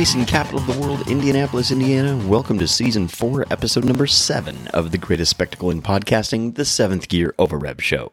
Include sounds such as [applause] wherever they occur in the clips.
Racing capital of the world, Indianapolis, Indiana, welcome to season four, episode number seven of the greatest spectacle in podcasting, the Seventh Gear Overrev Show.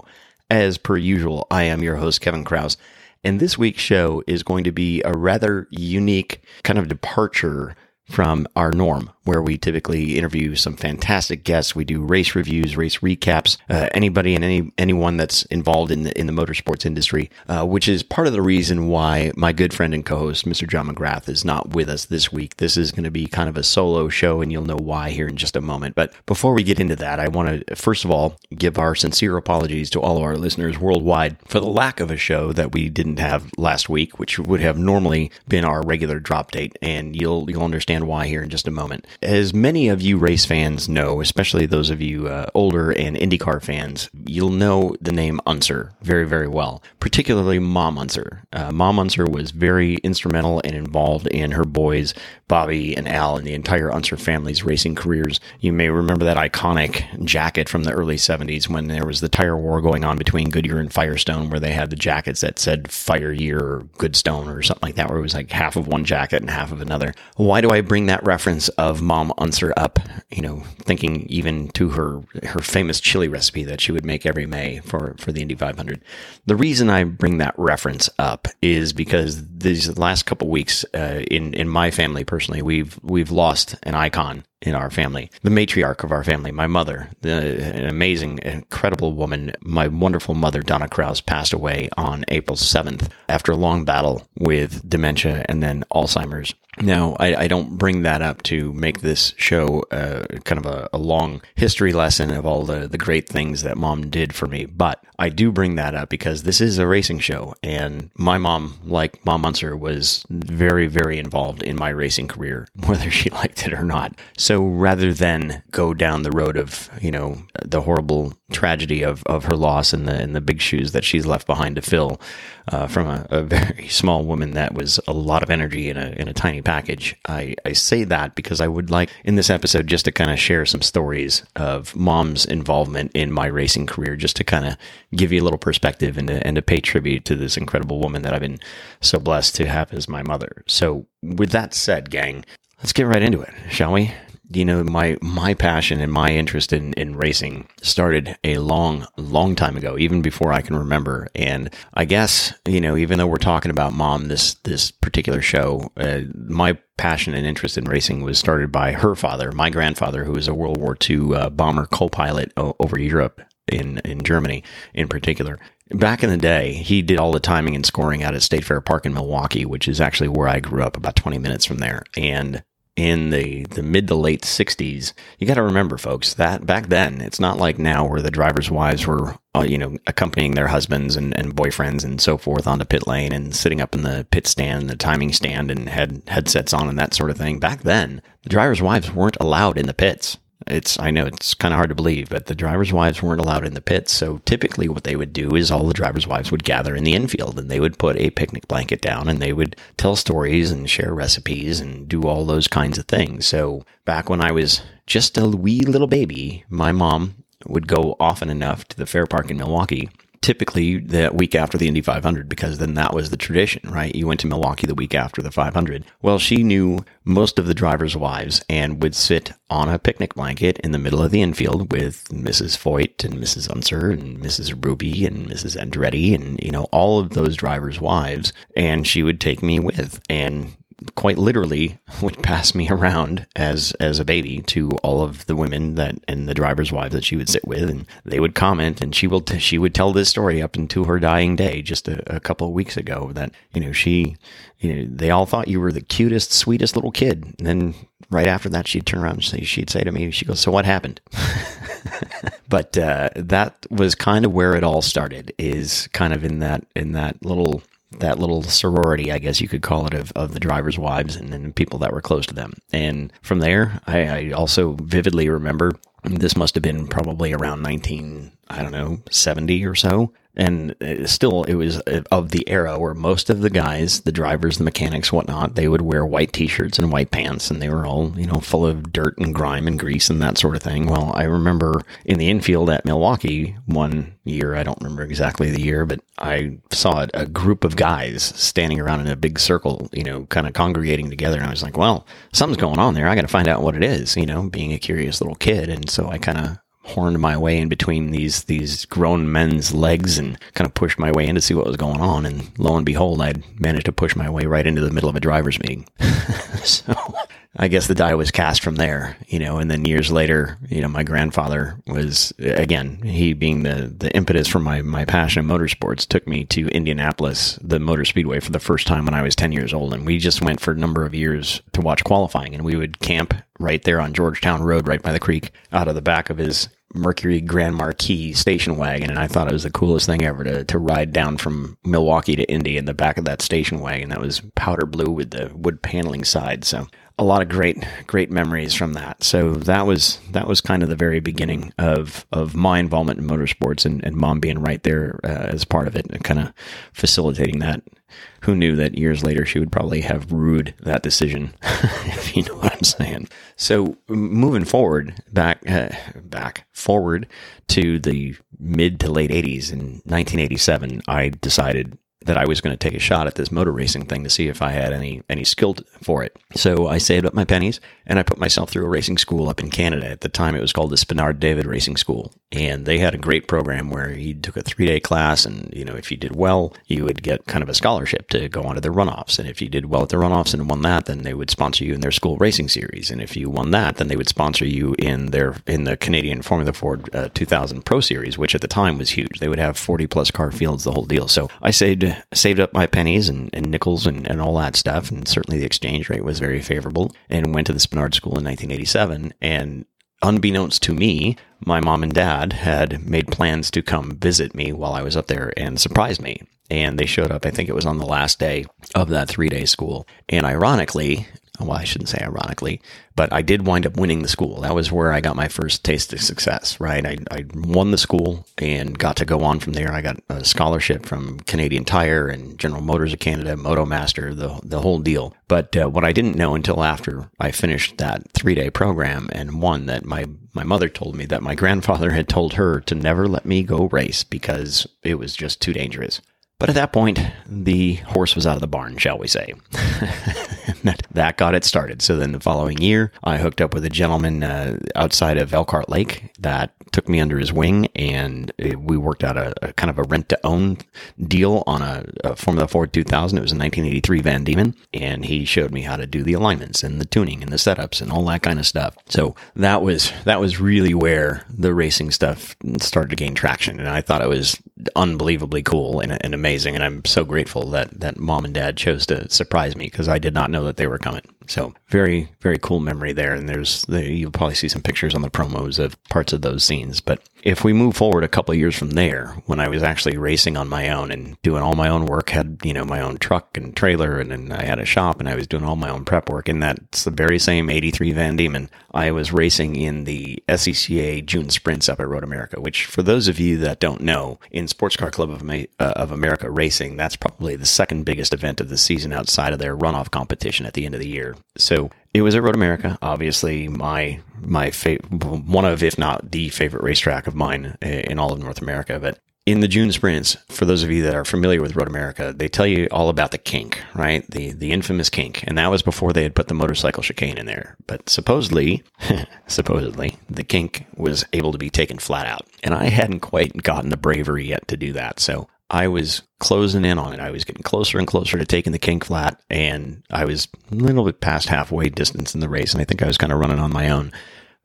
As per usual, I am your host, Kevin Krauss, and this week's show is going to be a rather unique kind of departure from our norm, where we typically interview some fantastic guests. We do race reviews, race recaps, uh, anybody and any anyone that's involved in the in the motorsports industry, uh, which is part of the reason why my good friend and co-host, Mr. John McGrath, is not with us this week. This is going to be kind of a solo show, and you'll know why here in just a moment. But before we get into that, I want to first of all give our sincere apologies to all of our listeners worldwide for the lack of a show that we didn't have last week, which would have normally been our regular drop date, and you'll you'll understand why here in just a moment. As many of you race fans know, especially those of you uh, older and IndyCar fans, you'll know the name Unser very, very well, particularly Mom Unser. Uh, Mom Unser was very instrumental and involved in her boys, Bobby and Al, and the entire Unser family's racing careers. You may remember that iconic jacket from the early 70s when there was the tire war going on between Goodyear and Firestone, where they had the jackets that said Fire Year or Goodstone or something like that, where it was like half of one jacket and half of another. Why do I bring that reference of Mom Unser up, you know, thinking even to her her famous chili recipe that she would make every May for for the Indy 500. The reason I bring that reference up is because these last couple weeks uh, in in my family personally, we've we've lost an icon in our family, the matriarch of our family, my mother, the, an amazing, incredible woman. My wonderful mother, Donna Krauss, passed away on April 7th after a long battle with dementia and then Alzheimer's. Now, I, I don't bring that up to make this show uh, kind of a, a, long history lesson of all the, the great things that mom did for me, but I do bring that up because this is a racing show, and my mom, like Mom Unser, was very, very involved in my racing career, [laughs] whether she liked it or not. So rather than go down the road of, you know, the horrible tragedy of, of her loss and the and the big shoes that she's left behind to fill uh, from a, a, [laughs] very small woman that was a lot of energy in a in a tiny package. I, I say that because I would like in this episode just to kind of share some stories of mom's involvement in my racing career, just to kind of give you a little perspective and to, and to pay tribute to this incredible woman that I've been so blessed to have as my mother. So with that said, gang, let's get right into it, shall we? You know my my passion and my interest in in racing started a long long time ago even before i can remember and i guess you know even though we're talking about mom this this particular show uh, my passion and interest in racing was started by her father my grandfather who was a world war ii uh, bomber co-pilot o- over europe in in germany in particular Back in the day, he did all the timing and scoring out at State Fair Park in Milwaukee, which is actually where I grew up about 20 minutes from there. And in the, the mid to late 60s, you got to remember, folks, that back then, it's not like now where the drivers' wives were, uh, you know, accompanying their husbands and, and boyfriends and so forth onto pit lane and sitting up in the pit stand, the timing stand, and had headsets on and that sort of thing. Back then, the drivers' wives weren't allowed in the pits. It's I know it's kind of hard to believe, but the drivers' wives weren't allowed in the pits. So typically, what they would do is all the drivers' wives would gather in the infield, and they would put a picnic blanket down, and they would tell stories and share recipes and do all those kinds of things. So back when I was just a wee little baby, my mom would go often enough to the fair park in Milwaukee typically the week after the Indy 500 because then that was the tradition, right? You went to Milwaukee the week after the 500. Well, she knew most of the drivers' wives and would sit on a picnic blanket in the middle of the infield with Mrs. Foyt and Mrs. Unser and Mrs. Ruby and Mrs. Andretti and, you know, all of those drivers' wives. And she would take me with. And quite literally [laughs] would pass me around as as a baby to all of the women that and the driver's wives that she would sit with, and they would comment, and she will t- she would tell this story up until her dying day, just a, a couple of weeks ago, that you know she, you know, they all thought you were the cutest, sweetest little kid, and then right after that, she'd turn around and say, she'd say to me, she goes, "So what happened?" [laughs] but uh, that was kind of where it all started. Is kind of in that in that little that little sorority, I guess you could call it, of, of the drivers' wives and, and people that were close to them. And from there, I, I also vividly remember this must have been probably around 19 I don't know, 70 or so. And uh, still it was uh, of the era where most of the guys the drivers the mechanics whatnot they would wear white t-shirts and white pants and they were all you know full of dirt and grime and grease and that sort of thing. Well i remember in the infield at milwaukee one year i don't remember exactly the year but i saw a group of guys standing around in a big circle you know kind of congregating together and i was like well something's going on there. I gotta find out what it is you know being a curious little kid. And so i kind of horned my way in between these these grown men's legs and kind of pushed my way in to see what was going on. And lo and behold, I'd managed to push my way right into the middle of a driver's meeting. [laughs] so I guess the die was cast from there, you know. And then years later, you know, my grandfather was again he being the the impetus for my my passion in motorsports took me to Indianapolis, the Motor Speedway, for the first time when I was ten years old, and we just went for a number of years to watch qualifying, and we would camp right there on Georgetown Road, right by the creek, out of the back of his Mercury Grand Marquis station wagon, and I thought it was the coolest thing ever to to ride down from Milwaukee to Indy in the back of that station wagon. That was powder blue with the wood paneling side. So a lot of great great memories from that. So that was that was kind of the very beginning of of my involvement in motorsports, and, and mom being right there uh, as part of it, and kind of facilitating that who knew that years later she would probably have rued that decision, [laughs] if you know what I'm saying. So moving forward, back uh, back forward to the mid to late 80s in 1987, I decided that I was going to take a shot at this motor racing thing to see if I had any any skill for it. So I saved up my pennies and I put myself through a racing school up in Canada. At the time, it was called the Spenard David Racing School, and they had a great program where you took a three day class, and you know if you did well, you would get kind of a scholarship to go on to the runoffs, and if you did well at the runoffs and won that, then they would sponsor you in their school racing series, and if you won that, then they would sponsor you in their in the Canadian Formula Ford uh, 2000 Pro Series, which at the time was huge. They would have 40 plus car fields, the whole deal. So I saved saved up my pennies and, and nickels and, and all that stuff, and certainly the exchange rate was very favorable, and went to the Spenard School in 1987, and unbeknownst to me, my mom and dad had made plans to come visit me while I was up there and surprise me. And they showed up, I think it was on the last day of that three day school. And ironically, well, I shouldn't say ironically, but I did wind up winning the school. That was where I got my first taste of success, right? I, I won the school and got to go on from there. I got a scholarship from Canadian Tire and General Motors of Canada, Motomaster, the, the whole deal. But uh, what I didn't know until after I finished that three day program and won that my, my mother told me that my grandfather had told her to never let me go race because it was just too dangerous. But at that point, the horse was out of the barn, shall we say. [laughs] that, got it started. So then the following year, I hooked up with a gentleman uh, outside of Elkhart Lake that took me under his wing, and it, we worked out a, a, kind of a rent to own deal on a, a, Formula Ford 2000. It was a 1983 Van Diemen, and he showed me how to do the alignments and the tuning and the setups and all that kind of stuff. So that was that was really where the racing stuff started to gain traction, and I thought it was unbelievably cool and, and amazing. And I'm so grateful that that mom and dad chose to surprise me because I did not know that they were coming. So very, very cool memory there. And there's, the, you'll probably see some pictures on the promos of parts of those scenes. But if we move forward a couple years from there, when I was actually racing on my own and doing all my own work, had, you know, my own truck and trailer, and then I had a shop and I was doing all my own prep work. And that's the very same 83 Van Diemen. I was racing in the SCCA June sprints up at Road America, which for those of you that don't know, in Sports Car Club of, uh, of America Racing, that's probably the second biggest event of the season outside of their runoff competition at the end of the year. So it was at Road America, obviously my my fa- one of if not the favorite racetrack of mine in all of North America. But in the June sprints, for those of you that are familiar with Road America, they tell you all about the kink, right? The the infamous kink, and that was before they had put the motorcycle chicane in there. But supposedly, [laughs] supposedly, the kink was able to be taken flat out, and I hadn't quite gotten the bravery yet to do that. So I was closing in on it. I was getting closer and closer to taking the kink flat, and I was a little bit past halfway distance in the race, and I think I was kind of running on my own.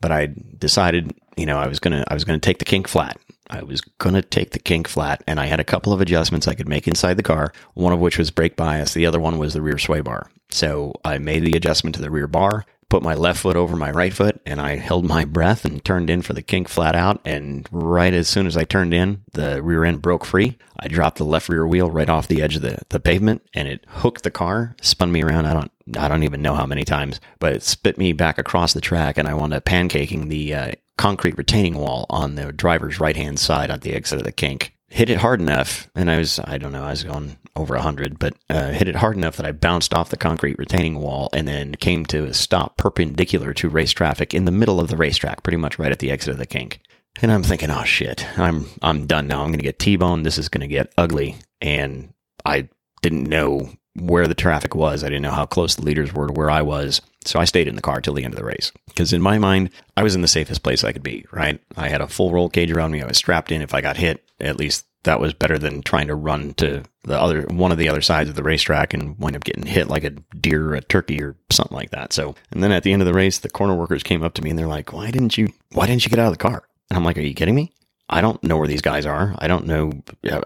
But I decided, you know, I was gonna I was gonna take the kink flat. I was gonna take the kink flat, and I had a couple of adjustments I could make inside the car. One of which was brake bias. The other one was the rear sway bar. So I made the adjustment to the rear bar, put my left foot over my right foot and I held my breath and turned in for the kink flat out. And right as soon as I turned in, the rear end broke free. I dropped the left rear wheel right off the edge of the, the pavement and it hooked the car, spun me around. I don't, I don't even know how many times, but it spit me back across the track and I wound up pancaking the uh, concrete retaining wall on the driver's right hand side at the exit of the kink. Hit it hard enough, and I was, I don't know, I was going over 100, but uh, hit it hard enough that I bounced off the concrete retaining wall and then came to a stop perpendicular to race traffic in the middle of the racetrack, pretty much right at the exit of the kink. And I'm thinking, oh shit, I'm I'm done now. I'm going to get T-boned. This is going to get ugly. And I didn't know where the traffic was. I didn't know how close the leaders were to where I was. So I stayed in the car till the end of the race. Because in my mind, I was in the safest place I could be, right? I had a full roll cage around me. I was strapped in. If I got hit, at least that was better than trying to run to the other one of the other sides of the racetrack and wind up getting hit like a deer or a turkey or something like that. So and then at the end of the race, the corner workers came up to me and they're like, Why didn't you why didn't you get out of the car? And I'm like, Are you kidding me? I don't know where these guys are. I don't know.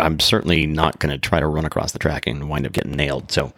I'm certainly not going to try to run across the track and wind up getting nailed. So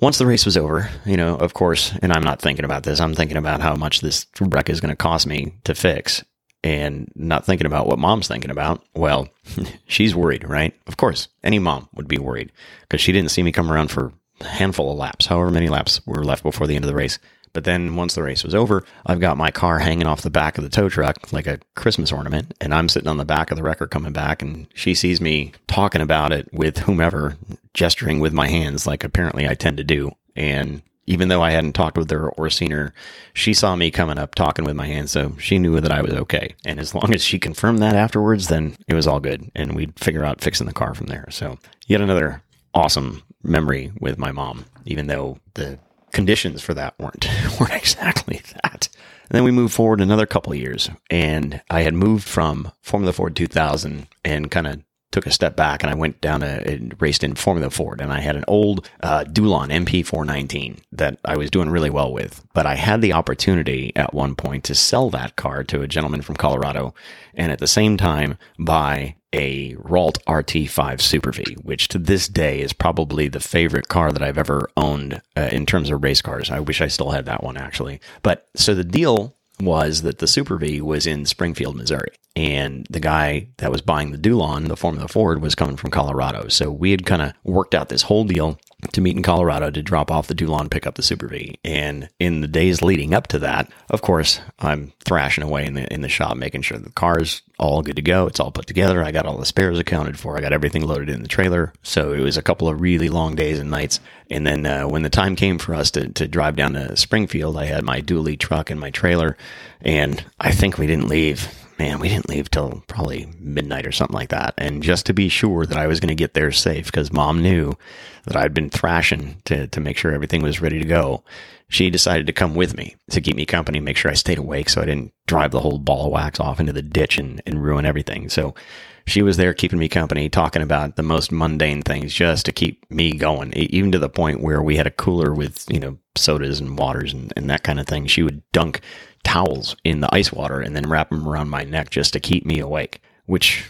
once the race was over, you know, of course, and I'm not thinking about this, I'm thinking about how much this wreck is going to cost me to fix and not thinking about what mom's thinking about. Well, [laughs] she's worried, right? Of course, any mom would be worried because she didn't see me come around for a handful of laps, however many laps were left before the end of the race. But then once the race was over, I've got my car hanging off the back of the tow truck like a Christmas ornament, and I'm sitting on the back of the wrecker coming back, and she sees me talking about it with whomever, gesturing with my hands like apparently I tend to do. And even though I hadn't talked with her or seen her, she saw me coming up talking with my hands, so she knew that I was okay. And as long as she confirmed that afterwards, then it was all good, and we'd figure out fixing the car from there. So yet another awesome memory with my mom, even though the conditions for that weren't [laughs] weren't exactly that. And then we moved forward another couple years, and I had moved from Formula Ford 2000 and kind of took a step back and I went down and raced in Formula Ford and I had an old uh, Dulon MP419 that I was doing really well with. But I had the opportunity at one point to sell that car to a gentleman from Colorado and at the same time buy a Ralt RT5 Super V, which to this day is probably the favorite car that I've ever owned uh, in terms of race cars. I wish I still had that one actually. But so the deal was that the Super V was in Springfield, Missouri. And the guy that was buying the Dulon, the Formula Ford, was coming from Colorado. So we had kind of worked out this whole deal to meet in Colorado to drop off the Dulon, pick up the Super V. And in the days leading up to that, of course, I'm thrashing away in the in the shop, making sure the car's all good to go. It's all put together. I got all the spares accounted for. I got everything loaded in the trailer. So it was a couple of really long days and nights. And then uh, when the time came for us to, to drive down to Springfield, I had my dually truck and my trailer. And I think we didn't leave man, we didn't leave till probably midnight or something like that. And just to be sure that I was going to get there safe, because mom knew that I'd been thrashing to, to make sure everything was ready to go, she decided to come with me to keep me company, make sure I stayed awake so I didn't drive the whole ball of wax off into the ditch and, and ruin everything. So she was there keeping me company, talking about the most mundane things just to keep me going, even to the point where we had a cooler with, you know, sodas and waters and, and that kind of thing. She would dunk towels in the ice water and then wrap them around my neck just to keep me awake, which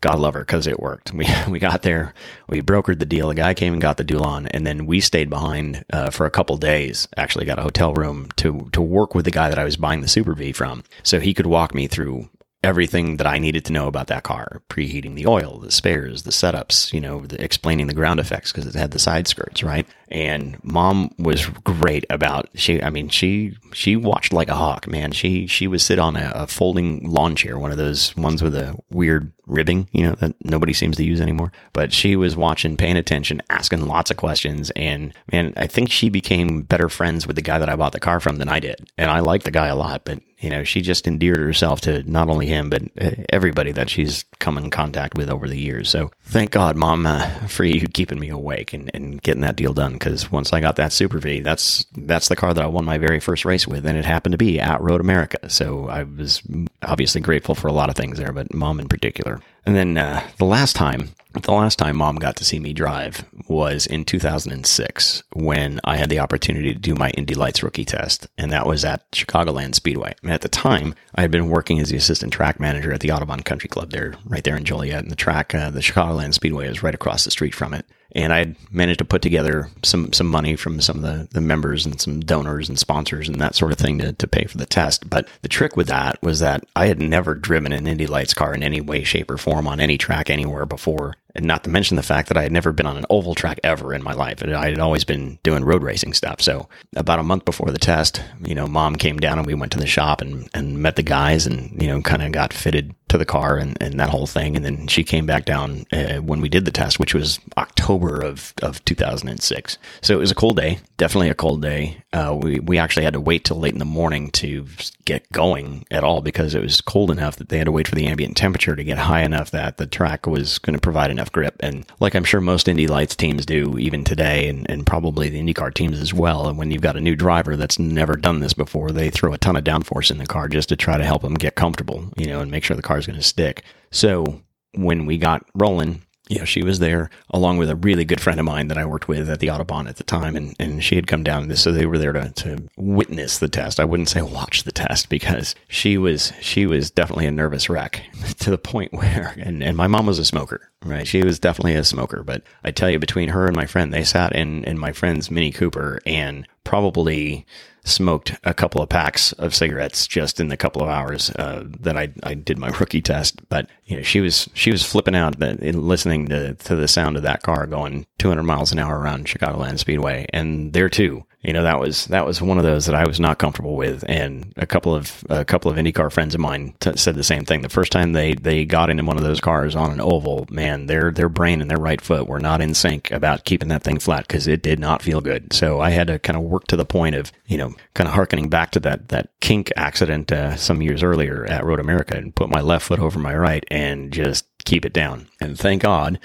God love her because it worked. We [laughs] we got there, we brokered the deal. The guy came and got the Dulon, and then we stayed behind uh, for a couple days. Actually, got a hotel room to to work with the guy that I was buying the Super V from, so he could walk me through everything that I needed to know about that car, preheating the oil, the spares, the setups, you know, the, explaining the ground effects because it had the side skirts, right? And mom was great about she. I mean, she she watched like a hawk, man. She she would sit on a, a folding lawn chair, one of those ones with a weird ribbing, you know, that nobody seems to use anymore. But she was watching, paying attention, asking lots of questions, and man, I think she became better friends with the guy that I bought the car from than I did. And I liked the guy a lot, but you know, she just endeared herself to not only him, but uh, everybody that she's come in contact with over the years. So thank God, Mom, uh, for you keeping me awake and, and getting that deal done. Because once I got that Super V, that's that's the car that I won my very first race with, and it happened to be at Road America. So I was obviously grateful for a lot of things there, but Mom in particular. And then uh, the last time, the last time mom got to see me drive was in 2006 when I had the opportunity to do my Indy Lights rookie test. And that was at Chicagoland Speedway. And at the time, I had been working as the assistant track manager at the Autobahn Country Club there, right there in Joliet. And the track, uh, the Chicagoland Speedway is right across the street from it. And I managed to put together some some money from some of the, the members and some donors and sponsors and that sort of thing to, to pay for the test. But the trick with that was that I had never driven an Indy Lights car in any way, shape, or form on any track anywhere before. And not to mention the fact that I had never been on an oval track ever in my life. I had always been doing road racing stuff. So about a month before the test, you know, mom came down and we went to the shop and, and met the guys and, you know, kind of got fitted to the car and, and that whole thing. And then she came back down uh, when we did the test, which was October of, of 2006. So it was a cold day, definitely a cold day. Uh, we, we actually had to wait till late in the morning to get going at all because it was cold enough that they had to wait for the ambient temperature to get high enough that the track was going to provide enough grip. And like I'm sure most Indy Lights teams do even today, and, and probably the IndyCar teams as well. And when you've got a new driver that's never done this before, they throw a ton of downforce in the car just to try to help them get comfortable, you know, and make sure the car is going to stick. So when we got rolling, you know, she was there along with a really good friend of mine that I worked with at the Autobahn at the time, and, and she had come down. So they were there to, to witness the test. I wouldn't say watch the test because she was she was definitely a nervous wreck [laughs] to the point where, and, and my mom was a smoker, right? She was definitely a smoker. But I tell you, between her and my friend, they sat in in my friend's Mini Cooper and probably smoked a couple of packs of cigarettes just in the couple of hours uh, that I, I did my [laughs] rookie test. But you know, she was she was flipping out in listening to, to the sound of that car going 200 miles an hour around Chicagoland Speedway, and there too, you know that was that was one of those that I was not comfortable with, and a couple of a couple of IndyCar friends of mine t- said the same thing. The first time they they got into one of those cars on an oval, man, their their brain and their right foot were not in sync about keeping that thing flat because it did not feel good. So I had to kind of work to the point of you know kind of harkening back to that that kink accident uh, some years earlier at Road America and put my left foot over my right and just keep it down. And thank God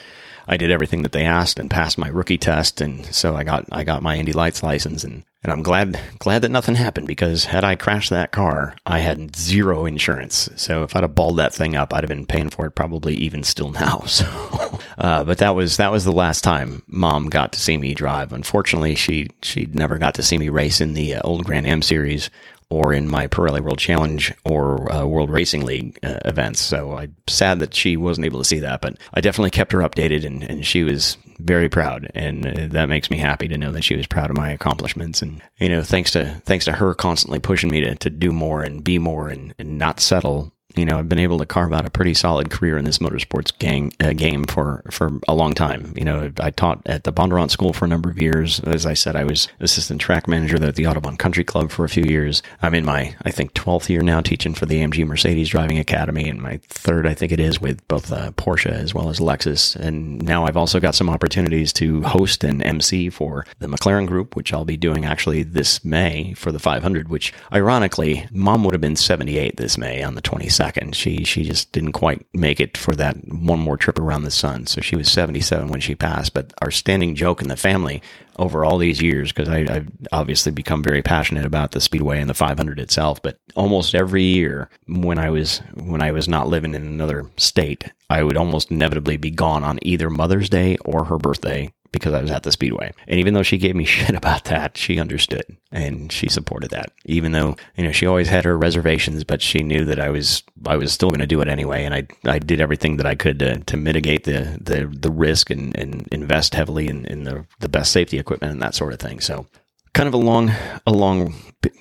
I did everything that they asked and passed my rookie test, and so I got I got my Indy Lights license, and and I'm glad glad that nothing happened because had I crashed that car, I had zero insurance. So if I'd have balled that thing up, I'd have been paying for it probably even still now. [laughs] So, uh, but that was that was the last time Mom got to see me drive. Unfortunately, she she never got to see me race in the uh, old Grand Am series or in my Pirelli World Challenge or uh, World Racing League uh, events. So I'm sad that she wasn't able to see that, but I definitely kept her updated and, and she was very proud. And uh, that makes me happy to know that she was proud of my accomplishments. And, you know, thanks to, thanks to her constantly pushing me to, to do more and be more and, and not settle you know, I've been able to carve out a pretty solid career in this motorsports gang, uh, game for, for a long time. You know, I taught at the Bondurant School for a number of years. As I said, I was assistant track manager at the Autobahn Country Club for a few years. I'm in my, I think, 12th year now teaching for the AMG Mercedes Driving Academy and my third, I think it is, with both uh, Porsche as well as Lexus. And now I've also got some opportunities to host and MC for the McLaren Group, which I'll be doing actually this May for the 500, which ironically, mom would have been 78 this May on the 27th second. She she just didn't quite make it for that one more trip around the sun. So she was 77 when she passed. But our standing joke in the family over all these years, because I've obviously become very passionate about the speedway and the 500 itself. But almost every year when I was when I was not living in another state, I would almost inevitably be gone on either Mother's Day or her birthday because I was at the Speedway. And even though she gave me [laughs] shit about that, she understood and she supported that. Even though, you know, she always had her reservations, but she knew that I was I was still going to do it anyway. And I I did everything that I could to, to mitigate the, the, the risk and, and invest heavily in, in the, the best safety equipment and that sort of thing. So kind of a long a long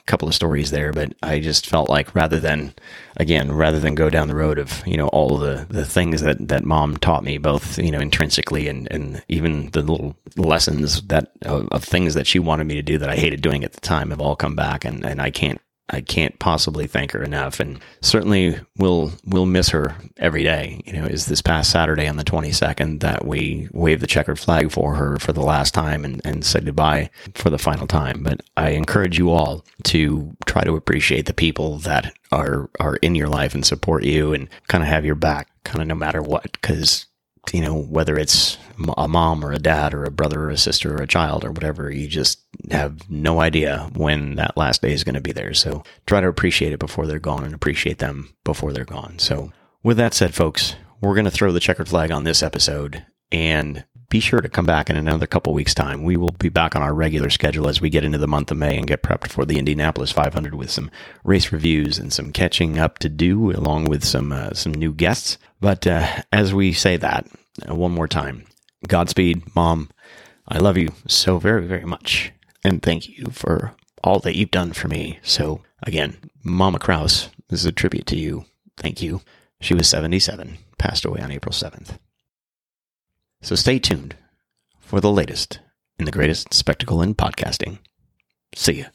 couple of stories there but i just felt like rather than again rather than go down the road of you know all the the things that that mom taught me both you know intrinsically and and even the little lessons that of, of things that she wanted me to do that i hated doing at the time have all come back and and i can't I can't possibly thank her enough, and certainly we'll we'll miss her every day. You know, is this past Saturday on the twenty second that we waved the checkered flag for her for the last time and, and said goodbye for the final time. But I encourage you all to try to appreciate the people that are are in your life and support you and kind of have your back, kind of no matter what, because you know, whether it's a mom or a dad or a brother or a sister or a child or whatever, you just have no idea when that last day is going to be there. So try to appreciate it before they're gone and appreciate them before they're gone. So with that said, folks, we're going to throw the checkered flag on this episode and be sure to come back in another couple weeks time. We will be back on our regular schedule as we get into the month of May and get prepped for the Indianapolis 500 with some race reviews and some catching up to do along with some uh, some new guests. But uh, as we say that Uh, one more time, Godspeed, Mom. I love you so very, very much. And thank you for all that you've done for me. So, again, Mama Krauss, this is a tribute to you. Thank you. She was 77, passed away on April 7th. So stay tuned for the latest in the greatest spectacle in podcasting. See ya.